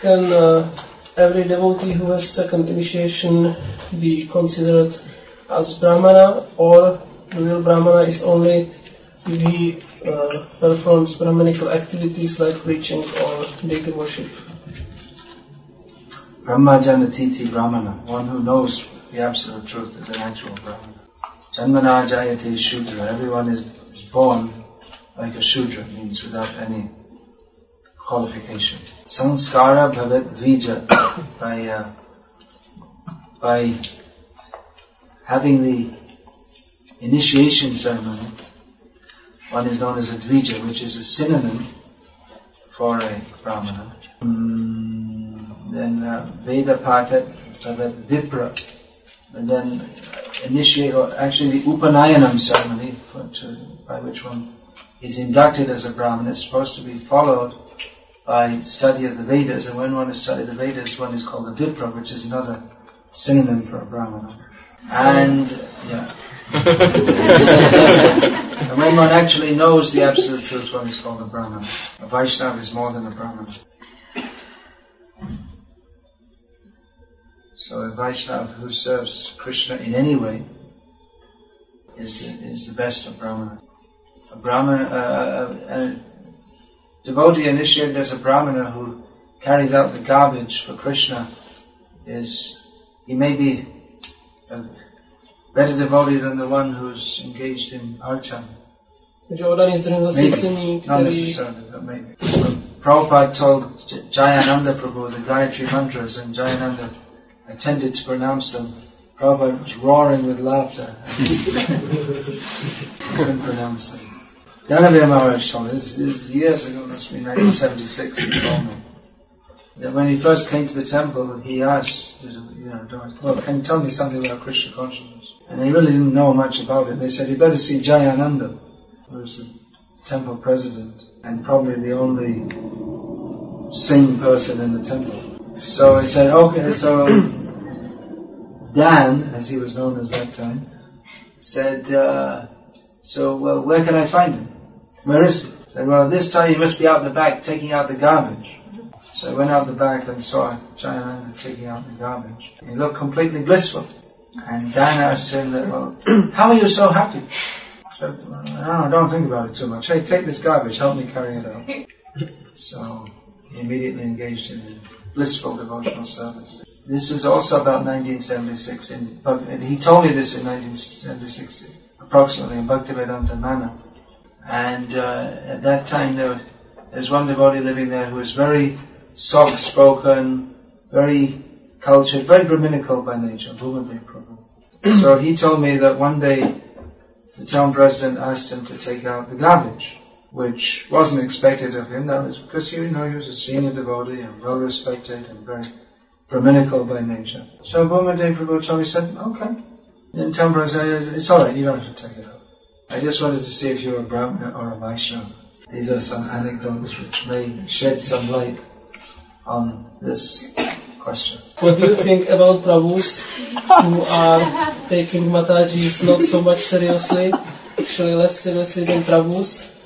Can uh, every devotee who has second initiation be considered as brahmana or the real brahmana is only if he uh, performs brahmanical activities like preaching or deity worship? Brahmajanatiti Brahmana, one who knows the absolute truth is an actual Brahmana. Janmana Jayate Shudra, everyone is, is born like a Shudra, means without any qualification. Sanskara Bhavat Dvija, by, uh, by having the initiation ceremony, one is known as a Dvija, which is a synonym for a Brahmana. Mm, then uh, Veda Patat Bhavat Vipra, and then uh, initiate, or actually the Upanayanam ceremony, to, by which one is inducted as a Brahmin, is supposed to be followed by study of the Vedas, and when one is studied the Vedas, one is called a Vipra, which is another synonym for a Brahmana. And, yeah. and when one actually knows the absolute truth, one is called a Brahman. A Vaishnava is more than a Brahmana. So a Vaishnava who serves Krishna in any way is the, is the best of Brahmana. A Brahmana, uh, a, a devotee initiated as a Brahmana who carries out the garbage for Krishna is, he may be a better devotee than the one who's engaged in archan. Takže oddaný zdroj zasvěcení, Not který necessarily, but maybe. Prabhupada told Jayananda Prabhu the Gayatri mantras and Jayananda attempted to pronounce them, Prabhupada was roaring with laughter. couldn't pronounce them. Danavir Maharaj told me, this is years ago, must be 1976, he told me, that when he first came to the temple, he asked, you know, well, can you tell me something about Krishna consciousness? And they really didn't know much about it. They said, you better see Jayananda, who was the temple president, and probably the only sane person in the temple. So he said, okay, so Dan, as he was known as that time, said, uh, so, well, where can I find him? Where is he? Said, well, this time he must be out in the back taking out the garbage. So I went out the back and saw Jayananda taking out the garbage. He looked completely blissful. And Dan asked him that, well, how are you so happy? I said, no, don't think about it too much. Hey, take this garbage, help me carry it out. So he immediately engaged in blissful devotional service. This was also about 1976 in, he told me this in 1976, approximately in Bhaktivedanta Manor. And uh, at that time there was one devotee living there who was very soft-spoken, very cultured, very Brahminical by nature, Bhumadev Prabhu. so he told me that one day the town president asked him to take out the garbage, which wasn't expected of him. That was because you know he was a senior devotee and well respected and very Brahminical by nature. So Bhumadev Prabhu me, said, okay. President said, it's alright, you don't have to take it out. I just wanted to see if you were a Brahmana or a Vaishnava. These are some anecdotes which may shed some light on this question. What do you think about Prabhus who are taking Mataji's not so much seriously, actually less seriously than Prabhus?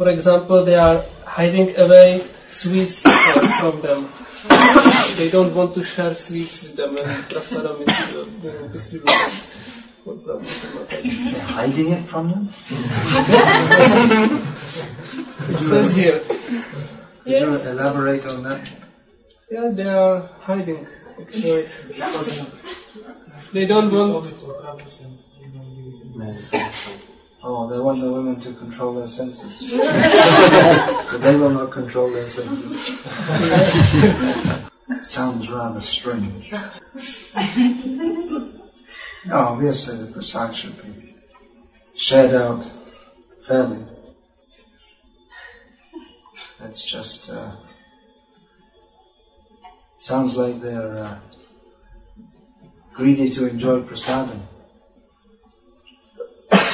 For example, they are hiding away sweets from them. They don't want to share sweets with them and prasadam is distributed for Prabhus and Mataji. They're hiding it from them? It says here. Could you elaborate on that? Yeah, they are hiding. Actually. They don't want Oh, they want the women to control their senses. but they will not control their senses. Sounds rather strange. No, obviously the prasad should be shared out fairly. That's just, uh, sounds like they're uh, greedy to enjoy prasadam.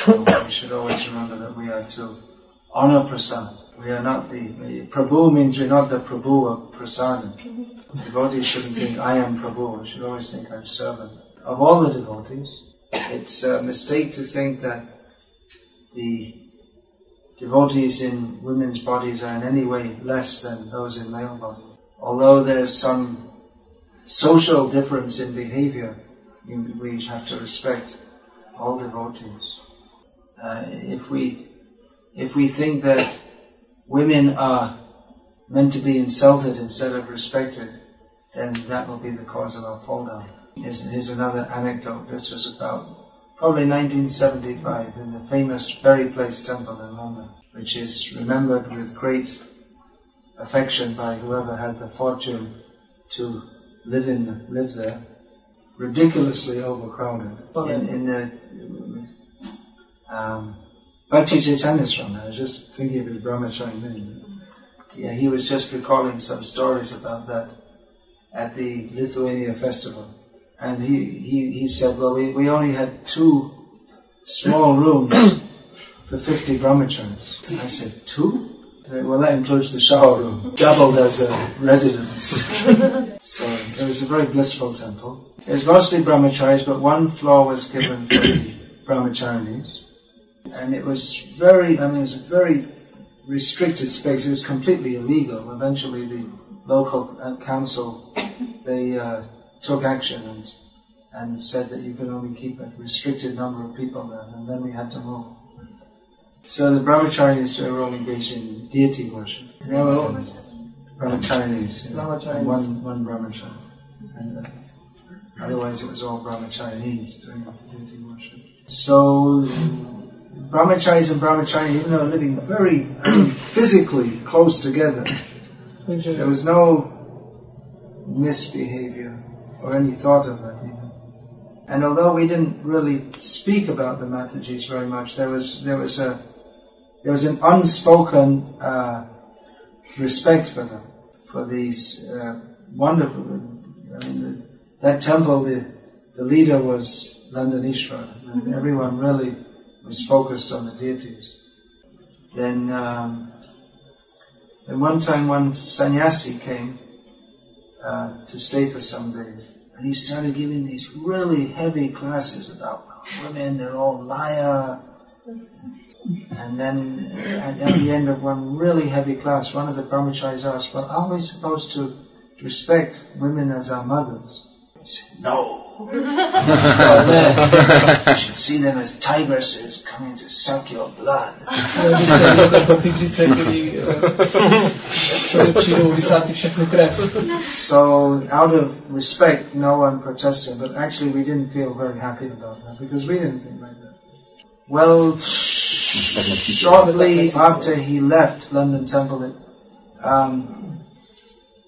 We should always remember that we are to honor prasad. We are not the, Prabhu means we're not the Prabhu of Prasadam. Devotees shouldn't think, I am Prabhu. I should always think I'm servant. Of all the devotees, it's a mistake to think that the devotees in women's bodies are in any way less than those in male bodies. Although there's some social difference in behavior, we have to respect all devotees. Uh, if we if we think that women are meant to be insulted instead of respected, then that will be the cause of our fall down. Here's, here's another anecdote. This was about probably 1975 in the famous Bury Place Temple in London, which is remembered with great affection by whoever had the fortune to live in live there. Ridiculously overcrowded. In, in the um, Bhakti Chaitanya's from. I was just thinking of his brahmachari name. Yeah, he was just recalling some stories about that at the Lithuania festival. And he, he, he said, well, we, we only had two small rooms for 50 brahmacharis. I said, two? Well, that includes the shower room, doubled as a residence. so it was a very blissful temple. It was mostly brahmacharis, but one floor was given for the brahmacharinis. And it was very, I mean, it was a very restricted space. It was completely illegal. Eventually the local uh, council, they uh, took action and, and said that you could only keep a restricted number of people there, and then we had to move. So the brahmacharis were all engaged in deity worship. They were all brahmacharis, know, one, one brahmachari. And, uh, otherwise it was all brahmacharis doing the deity worship. So brahmacharis and brahmachari, even though living very physically close together, there was no misbehavior or any thought of that even. And although we didn't really speak about the Matajis very much, there was there was a there was an unspoken uh, respect for them, for these uh, wonderful. I mean, the, that temple, the the leader was Londonishwar, and everyone really was focused on the deities. Then, um, then one time, one sannyasi came uh, to stay for some days. And he started giving these really heavy classes about women, they're all liar. And then at, at, the end of one really heavy class, one of the brahmacharis asked, well, are we supposed to respect women as our mothers? He said, no. you should see them as tigresses coming to suck your blood. so, out of respect, no one protested, but actually we didn't feel very happy about that because we didn't think like that. Well, shortly after he left London Temple, um,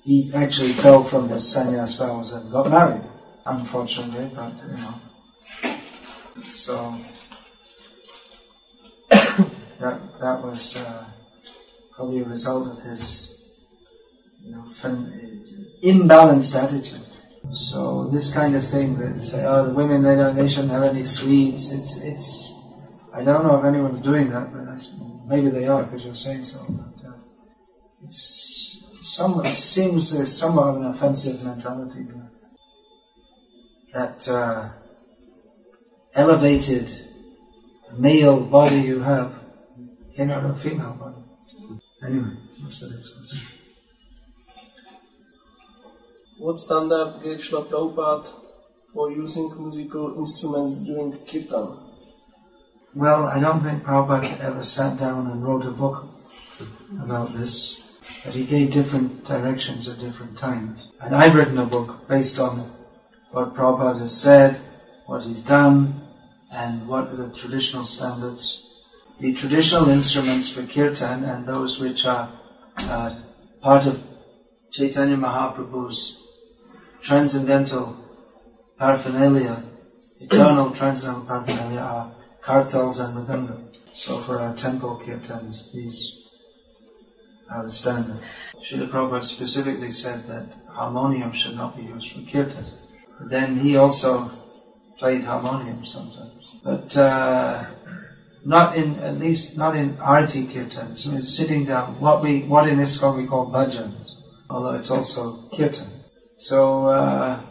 he actually fell from his sannyas vows and got married unfortunately, but you know. So that that was uh, probably a result of his you know imbalanced attitude. So this kind of thing that say, oh, the women they don't they shouldn't have any sweets. It's it's I don't know if anyone's doing that, but maybe they are because you're saying so. But, uh, it's somewhat it seems there's somewhat of an offensive mentality that uh, elevated male body you have cannot have a female body. Anyway, what's the next question? What standard gave Srila Prabhupada for using musical instruments during kirtan? Well, I don't think Prabhupada ever sat down and wrote a book about this, but he gave different directions at different times. And I've written a book based on what Prabhupada has said, what he's done, and what are the traditional standards. The traditional instruments for kirtan and those which are uh, part of Chaitanya Mahaprabhu's transcendental paraphernalia, eternal transcendental paraphernalia are kartals and mridanga. So for our temple kirtans, these are the standard. Srila Prabhupada specifically said that harmonium should not be used for kirtan. Then he also played harmonium sometimes. But uh, not in, at least not in arti kirtan, so sitting down, what we, what in ISKCON we call bhajan, although it's also kirtan. So, uh,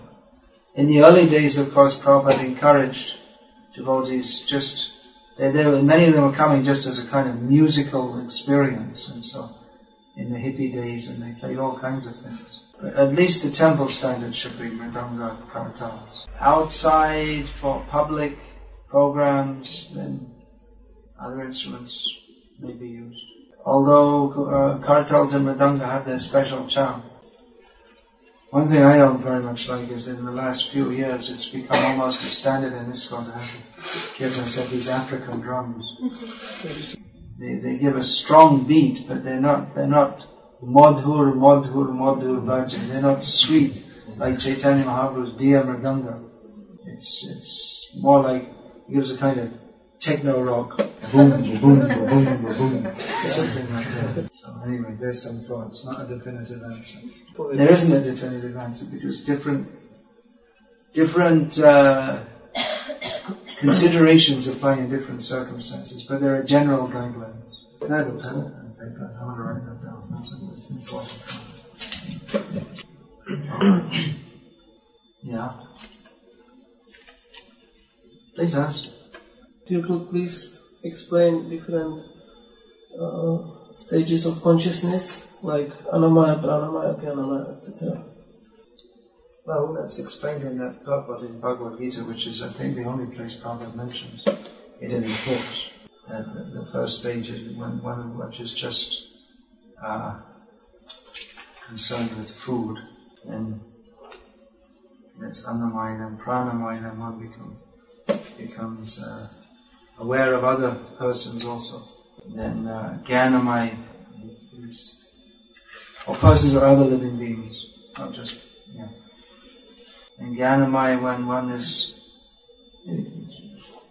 in the early days, of course, Prabhupada encouraged devotees just, they, they were, many of them were coming just as a kind of musical experience, and so, in the hippie days, and they played all kinds of things. At least the temple standard should be Mridanga Kartals. Outside for public programs, then other instruments may be used. Although uh, kartals and mridanga have their special charm. One thing I don't very much like is in the last few years it's become almost a standard in ISKCON to have kirtan set these African drums. They, they give a strong beat, but they're not, they're not madhur, madhur, madhur bhajan. They're not sweet like Chaitanya Mahaprabhu's Diya Mridanga. It's, it's more like, it gives a kind of techno rock. Boom, boom, boom, boom, boom, something like that. So anyway, there's some thoughts, not a definitive answer. There isn't a definitive answer because different, different uh, considerations apply in different circumstances, but there are general guidelines. yeah. Please ask. You could please explain different uh, stages of consciousness, like annamaya, pranamaya, jnanamaya, etc. Well, that's explained in that purport in Bhagavad Gita, which is, I think, the only place Prabhupada mentions it in his books. Uh, the, the, first stage is one, one which is just uh, concerned with food, and that's annamaya, and pranamaya, and one become, becomes uh, aware of other persons also. Then uh, Gyanamai is, or persons or other living beings, not just, yeah. And Gyanamai when one is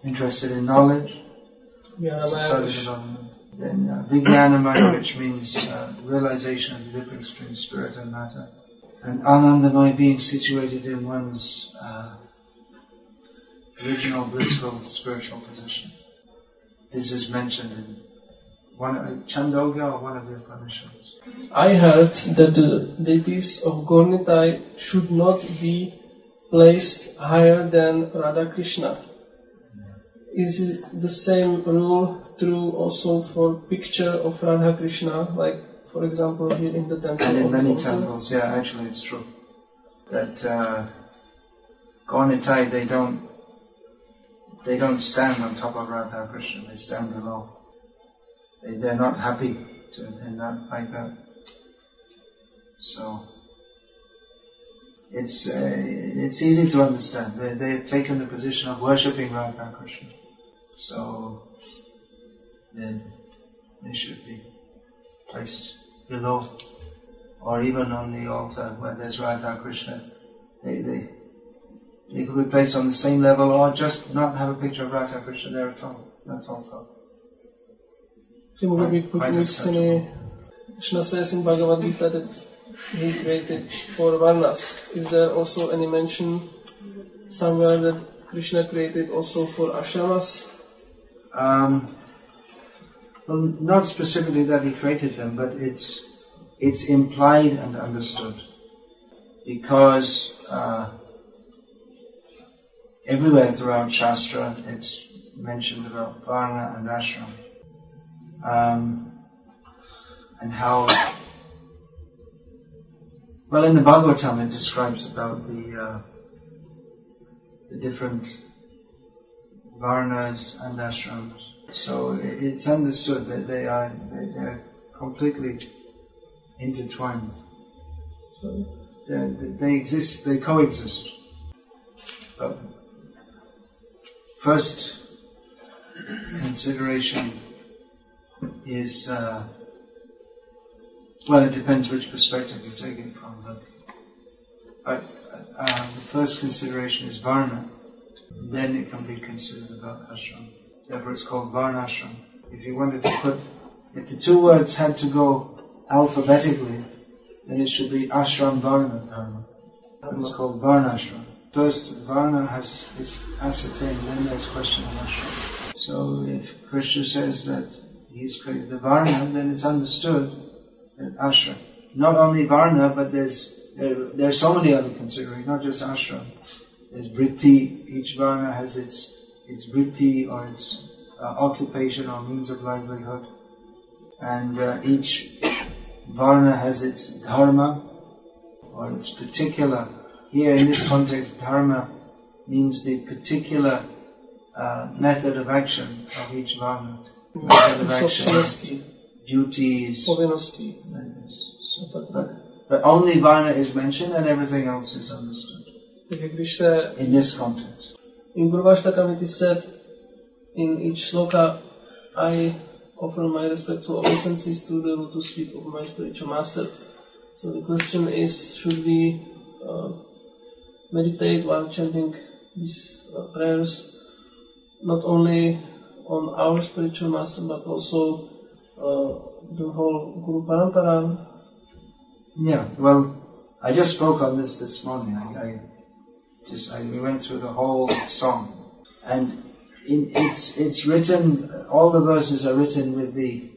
interested in knowledge, then uh, Vijnanamaya, which means uh, realization of the difference between spirit and matter. And Anandamaya being situated in one's uh, original blissful spiritual position. This is mentioned in one uh, Chandogya or one of the Upanishads. I heard that the deities of Gaura-Nitai should not be placed higher than Radha Krishna. Is the same rule true also for picture of Radha Krishna, like for example here in the temple? And in many temples, yeah, actually it's true. That uh, Gaura-Nitai, they don't they don't stand on top of Radha Krishna, they stand below. They, they're not happy to, in that, like that. So, it's, uh, it's easy to understand. They, they've taken the position of worshipping Radha Krishna. So, then they should be placed below or even on the altar where there's Radha Krishna. They, they, they could be placed on the same level or just not have a picture of Radha Krishna there at all. That's also. They would be put Krishna says in Bhagavad Gita that he created four varnas. Is there also any mention somewhere that Krishna created also for ashramas? Um, well, not specifically that he created them, but it's it's implied and understood because uh, everywhere throughout Shastra it's mentioned about Varna and Ashram. Um, and how, well in the Bhagavatam it describes about the, uh, the different Varnas and Ashrams. So it's understood that they are, they, are completely intertwined. So they, they exist, they coexist. But first consideration is, uh, well, it depends which perspective you take it from, but, but uh, the first consideration is Varna, then it can be considered about ashram. Therefore it's called Varnashram. If you wanted to put, if the two words had to go alphabetically, then it should be Ashram Varna um, Dharma. It's called Varnashram. First, Varna has is ascertained, then there's question of Ashram. So if Krishna says that he's created the Varna, then it's understood that ashram. Not only Varna, but there's there, there are so many other considerations, not just ashram. There's vritti. Each Varna has its its vritti or its uh, occupation or means of livelihood, and uh, each Varna has its dharma or its particular. Here in this context, dharma means the particular uh, method of action of each Varna. Method of action, duties. Povinnosti. But, but only Varna is mentioned and everything else is understood. Se in this context. In Gurvashtakam said in each sloka, I offer my respectful obeisances to the lotus feet of my spiritual master. So the question is, should we uh, meditate while chanting these uh, prayers not only on our spiritual master but also uh, the whole Guru Parampara? Yeah, well, I just spoke on this this morning. I, I we went through the whole song, and in, it's it's written. All the verses are written with the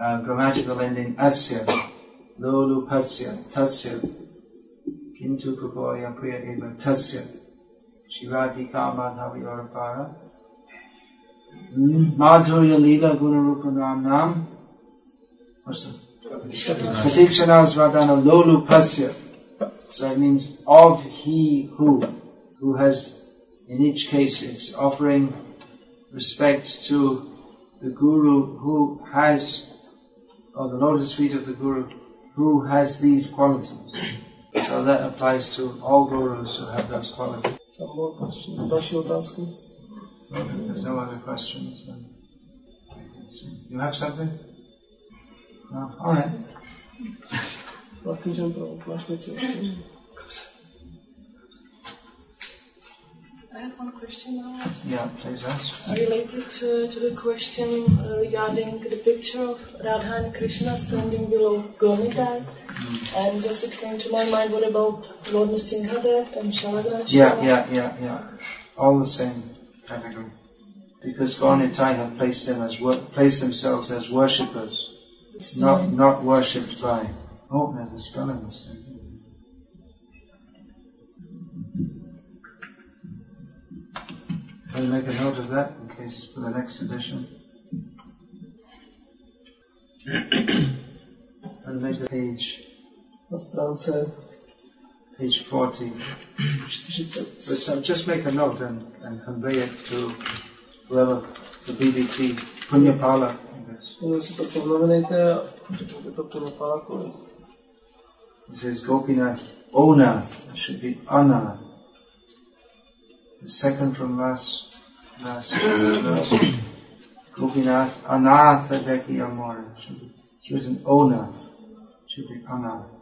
uh, grammatical ending asya, lolu pasya, tasya, kintu kupoya priya eva tasya, shivadika madhavi orapara, madhurya lila guna gunarupanam nam. What's that? Pratikshanas Radhana Lolu Pasya. So it means of he who, who has, in each case, it's offering respect to the Guru who has, or the lotus feet of the Guru, who has these qualities. So that applies to all Gurus who have those qualities. Some more questions. Další otázky? If there's no other questions, then you have something? No? All right. Vlastní Žempro, máš něco ještě? I have one question now. Yeah, please ask. Related to, to the question uh, regarding the picture of Radha and Krishna standing below Gaunitai. And just it came to my mind, what about Lord Nrsimhadev and Shalagra? Yeah, yeah, yeah, yeah. All the same category. Because Gaunitai have placed them as wor- placed themselves as worshippers, not not worshipped by. Oh, there's a spelling mistake. Can you make a note of that in case for the next edition? and make a page, Na stránce page 40. 40. So just make a note and, and convey it to whoever, the BBT, Punyapala, I It says Gopinath, Onath, should be Anath. The second from last, last verse. Gopinath, Anatha Deki Amor. It should be, it's written Onath. It should be Anath.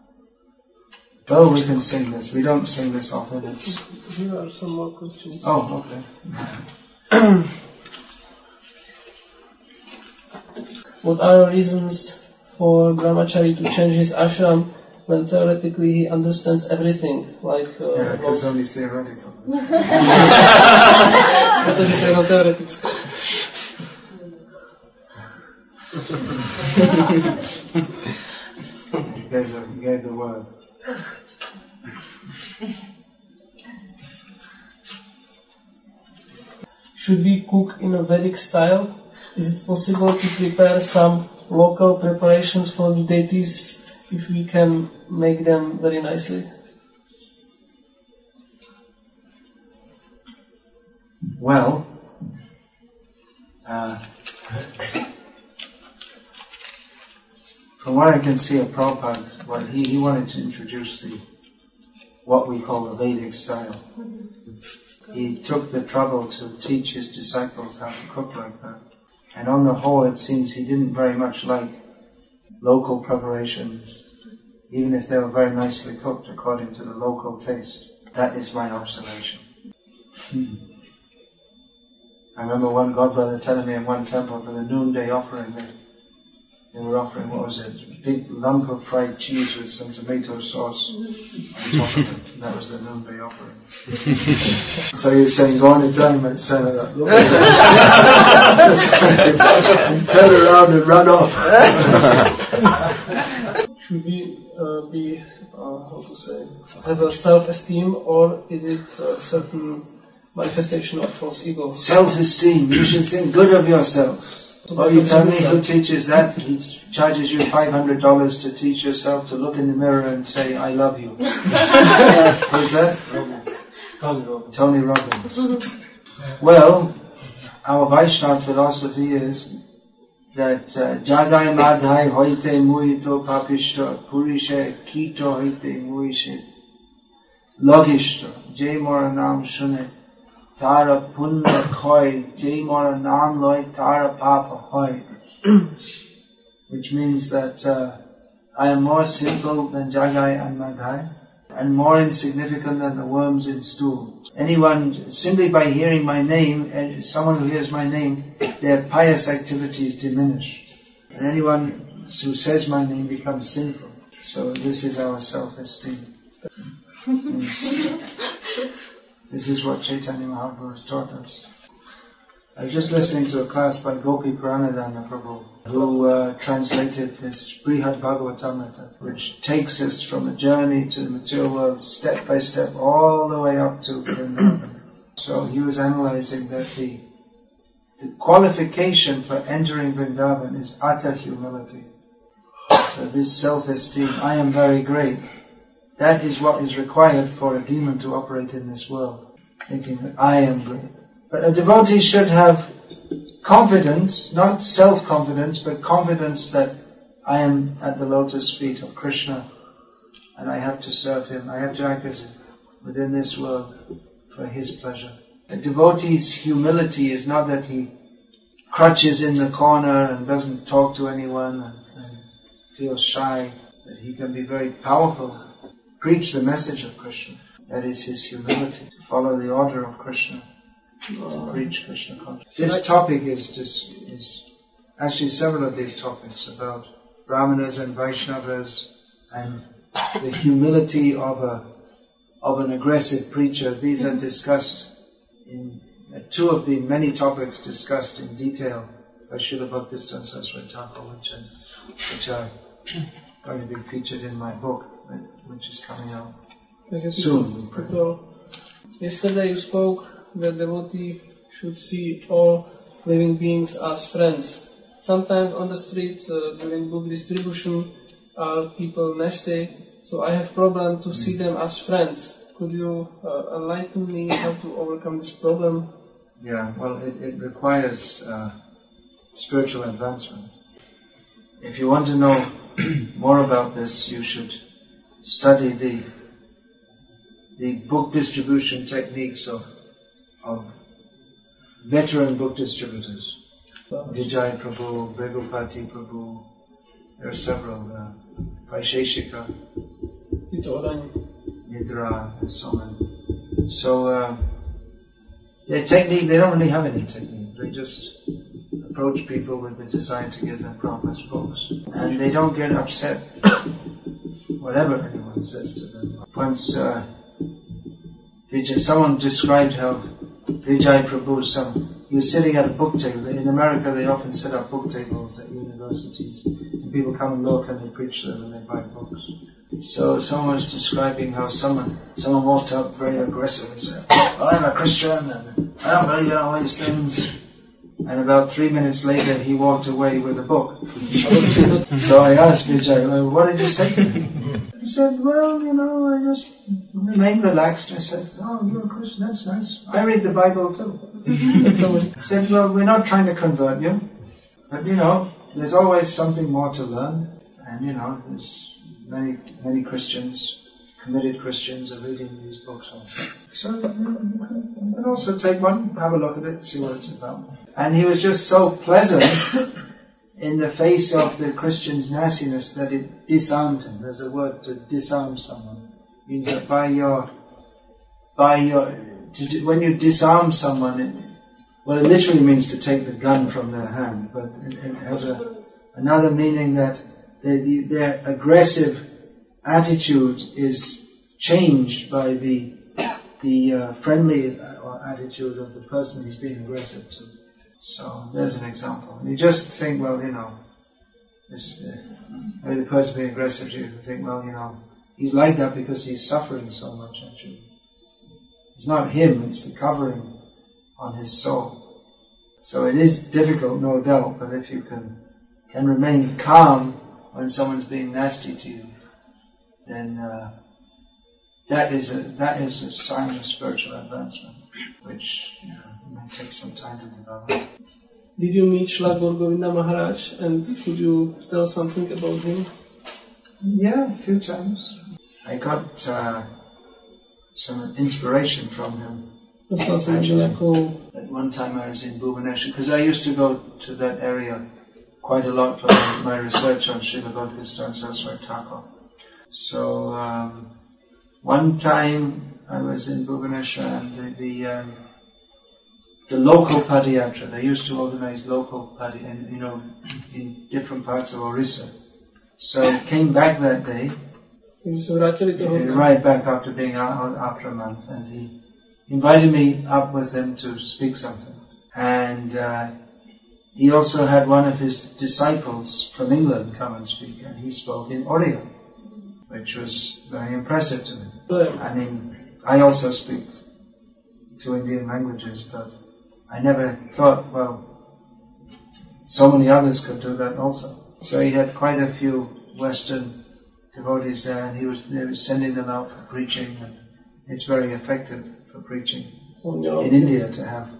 Well, we can sing this. We don't sing this often. It's, Here are some more questions. oh, okay. What are the reasons for Brahmachari to change his ashram when theoretically he understands everything? Like, uh, Yeah, it's only theoretical. protože to je jenom teoretické. You gave the, you gave the word. Should we cook in a Vedic style? Is it possible to prepare some local preparations for the deities if we can make them very nicely? Well, uh, from what I can see of Prabhupada, what he, he wanted to introduce the what we call the Vedic style. He took the trouble to teach his disciples how to cook like that. And on the whole, it seems he didn't very much like local preparations, even if they were very nicely cooked according to the local taste. That is my observation. Hmm. I remember one godbrother telling me in one temple for the noonday offering that They were offering, what was it, a big lump of fried cheese with some tomato sauce on top of it. And that was the noonday offering. so he was saying, go on and tell him it's Turn around and run off. Should we uh, be, uh, how to say, have a self-esteem or is it a certain manifestation of false ego? Self-esteem. You should think good of yourself. Oh, you tell me who teaches that? He charges you $500 to teach yourself to look in the mirror and say, I love you. Who's that? Tony Robbins. Tony Robbins. Well, our Vaishnava philosophy is that uh, Jagai Madhai Hoite Muito Papishta Purishe Kito Hoite Muishe Logishta Jay Mora Nam Shune Tara Punna Koi Jay Mora Nam Loi Tara Papa Hoi which means that uh, I am more simple than Jagai and Madhai and more insignificant than the worms in stool. Anyone, simply by hearing my name, and someone who hears my name, their pious activities diminish. And anyone who says my name becomes sinful. So this is our self-esteem. this is what Chaitanya Mahaprabhu taught us. I was just listening to a class by Gopiparanadhana Prabhu, who uh, translated this Brihad Bhagavatamrita, which takes us from a journey to the material world step by step all the way up to Vrindavan. So he was analyzing that the, the qualification for entering Vrindavan is utter humility. So this self-esteem, I am very great, that is what is required for a demon to operate in this world, thinking that I am great. But a devotee should have confidence, not self-confidence, but confidence that I am at the lotus feet of Krishna and I have to serve him. I have to act as within this world for his pleasure. A devotee's humility is not that he crutches in the corner and doesn't talk to anyone and, and feels shy, that he can be very powerful, preach the message of Krishna. That is his humility, to follow the order of Krishna preach Krishna consciousness. This topic is just is actually several of these topics about Brahmanas and Vaishnavas and the humility of a of an aggressive preacher. These are discussed in uh, two of the many topics discussed in detail by Srila Bhaktisiddhanta Saraswati Thakur, which, are, which are going to be featured in my book, which is coming out soon. Yesterday you spoke that devotee should see all living beings as friends. Sometimes on the street uh, during book distribution are people nasty, so I have problem to see them as friends. Could you uh, enlighten me how to overcome this problem? Yeah, well, it, it requires uh, spiritual advancement. If you want to know more about this, you should study the the book distribution techniques of of veteran book distributors. Vijay Prabhu, Begupati Prabhu, there are several, uh, Vaisheshika, Nidra, and so on. So, uh, their technique, they don't really have any technique. They just approach people with the desire to give them Prabhupada's books. And they don't get upset whatever anyone says to them. Once, uh, someone described how Vijay Prabhu, some, he was sitting at a book table. In America, they often set up book tables at universities. And people come and look and they preach them and they buy books. So someone was describing how someone, someone walked up very aggressive and said, well, I'm a Christian and I don't believe in all these things. And about three minutes later, he walked away with a book. so I asked Vijay, uh, what did you say to me? He said, well, you know, I just remained relaxed. I said, oh, you're a Christian, that's nice. I read the Bible too. so I said, well, we're not trying to convert you, but you know, there's always something more to learn. And you know, there's many, many Christians, committed Christians are reading these books also. So you can also take one, have a look at it, see what it's about. And he was just so pleasant in the face of the Christian's nastiness that it disarmed him. There's a word to disarm someone. It means that by your, by your, to, when you disarm someone, it, well, it literally means to take the gun from their hand, but it, it has a, Another meaning that the, the, their aggressive attitude is changed by the the uh, friendly attitude of the person he's being aggressive to. So there's an example. You just think, well, you know, this, uh, maybe the person being aggressive to you think, well, you know, he's like that because he's suffering so much. Actually, it's not him; it's the covering on his soul. So it is difficult, no doubt. But if you can can remain calm when someone's being nasty to you, then uh, that is a that is a sign of spiritual advancement, which you know, take some time to develop. Did you meet Shla Govinda Maharaj and could you tell something about him? Yeah, a few times. I got uh, some inspiration from him. At one time I was in Bhubaneswar because I used to go to that area quite a lot for my research on Srila Gauravista and Saraswati Thakur. So um, one time I was in Bhubaneswar and the, the, um, the local padayatra, they used to organize local padi, and you know, in different parts of Orissa. So came back that day, right back after being out after a month, and he invited me up with him to speak something. And uh, he also had one of his disciples from England come and speak, and he spoke in Oriya, which was very impressive to me. I mean, I also speak two Indian languages, but I never thought, well, so many others could do that also. So he had quite a few Western devotees there, and he was, he was sending them out for preaching, and it's very effective for preaching in India to have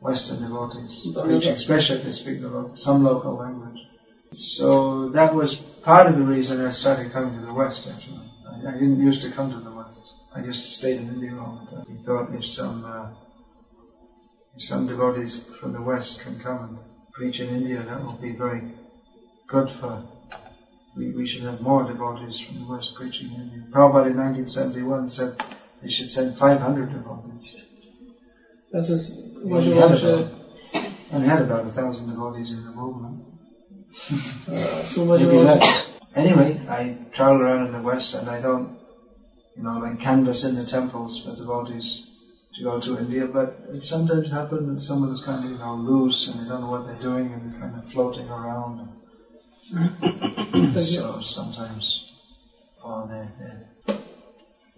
Western devotees preaching, especially if they speak the some local language. So that was part of the reason I started coming to the West. Actually, I, I didn't used to come to the West. I used to stay in India all the time. He thought if some uh, if some devotees from the West can come and preach in India, that will be very good for. We, we should have more devotees from the West preaching in India. Prabhupada in 1971 said they should send 500 devotees. That's a, only, had about, only had about a thousand devotees in the movement. uh, so much less. Anyway, I travel around in the West and I don't, you know, like canvas in the temples for devotees to go to India, but it sometimes happens that some of those kind of, you know, loose and they don't know what they're doing and they're kind of floating around. so sometimes, oh, they're, they're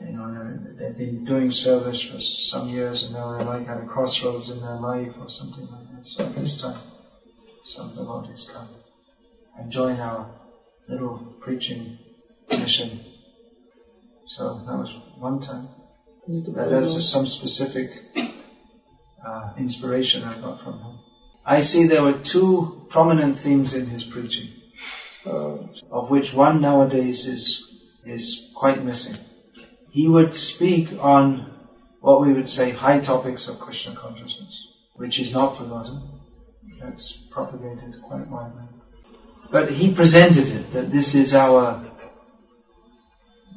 you know, they've been doing service for some years and now they're like at a crossroads in their life or something like that. So this time, some devotees come and join our little preaching mission. So that was one time. That is some specific uh, inspiration I got from him. I see there were two prominent themes in his preaching, uh, of which one nowadays is is quite missing he would speak on what we would say high topics of Krishna consciousness, which is not forgotten. That's propagated quite widely. But he presented it that this is our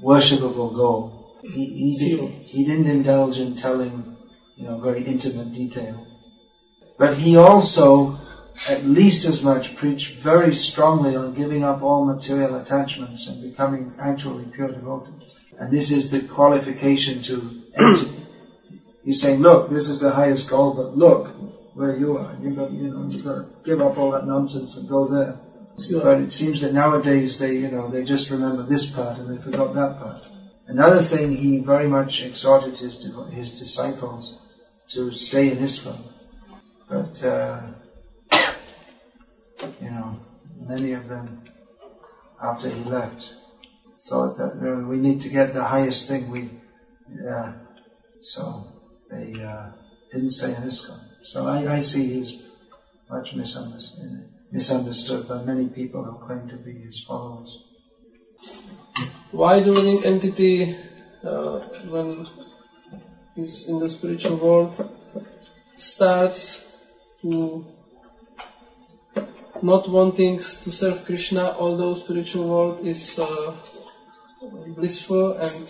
worshipable goal. He, he, did, he didn't indulge in telling, you know, very intimate details. But he also, at least as much, preached very strongly on giving up all material attachments and becoming actually pure devotees. And this is the qualification to enter. He's saying, look, this is the highest goal, but look where you are. You've got, you know, you've got to give up all that nonsense and go there. But it seems that nowadays they, you know, they just remember this part and they forgot that part. Another thing, he very much exhorted his his disciples to stay in ISKCON. But, uh, you know, many of them, after he left, thought that uh, we need to get the highest thing. We, yeah. So they uh, didn't stay in ISKCON. So I, I see he's much misunderstood, misunderstood by many people who claim to be his followers. Why the living entity, uh, in the spiritual world, starts to not wanting to serve Krishna, although spiritual world is uh, blissful and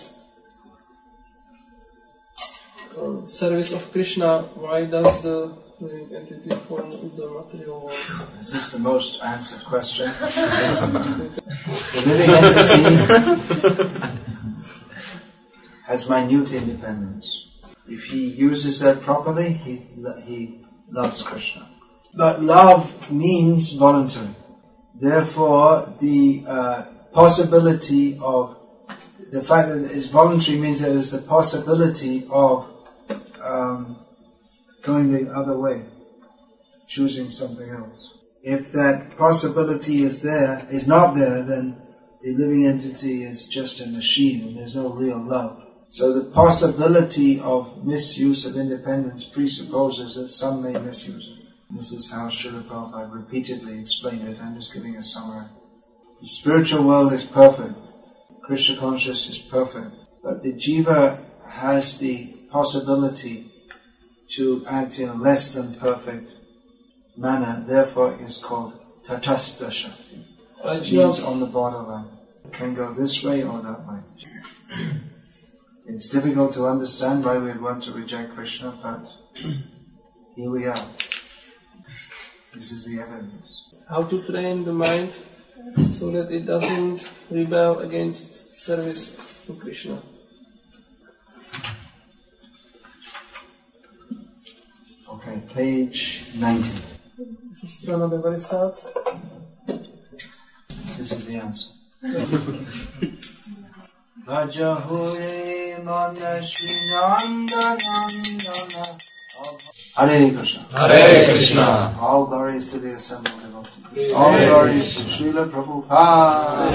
service of Krishna, why does the living entity form the material world? Is this the most answered question? the living entity has minute independence. If he uses that properly, he, he loves Krishna. But love means voluntary. Therefore, the uh, possibility of the fact that it's voluntary means there is the possibility of um, going the other way, choosing something else. If that possibility is there, is not there, then the living entity is just a machine and there's no real love. So the possibility of misuse of independence presupposes that some may misuse it. This is how Srila Prabhupada repeatedly explained it. I'm just giving a summary. The spiritual world is perfect. Krishna consciousness is perfect. But the jiva has the possibility to act in a less than perfect manner, therefore is called tatastha shakti. Means on the borderline. It can go this way or that way. It's difficult to understand why we want to reject Krishna, but here we are. This is the evidence. How to train the mind so that it doesn't rebel against service to Krishna. Page 90. Strana 90. This is the answer. Hare Krishna. Hare Krishna. All glories to the assembled devotees. All glories to Srila Prabhupada.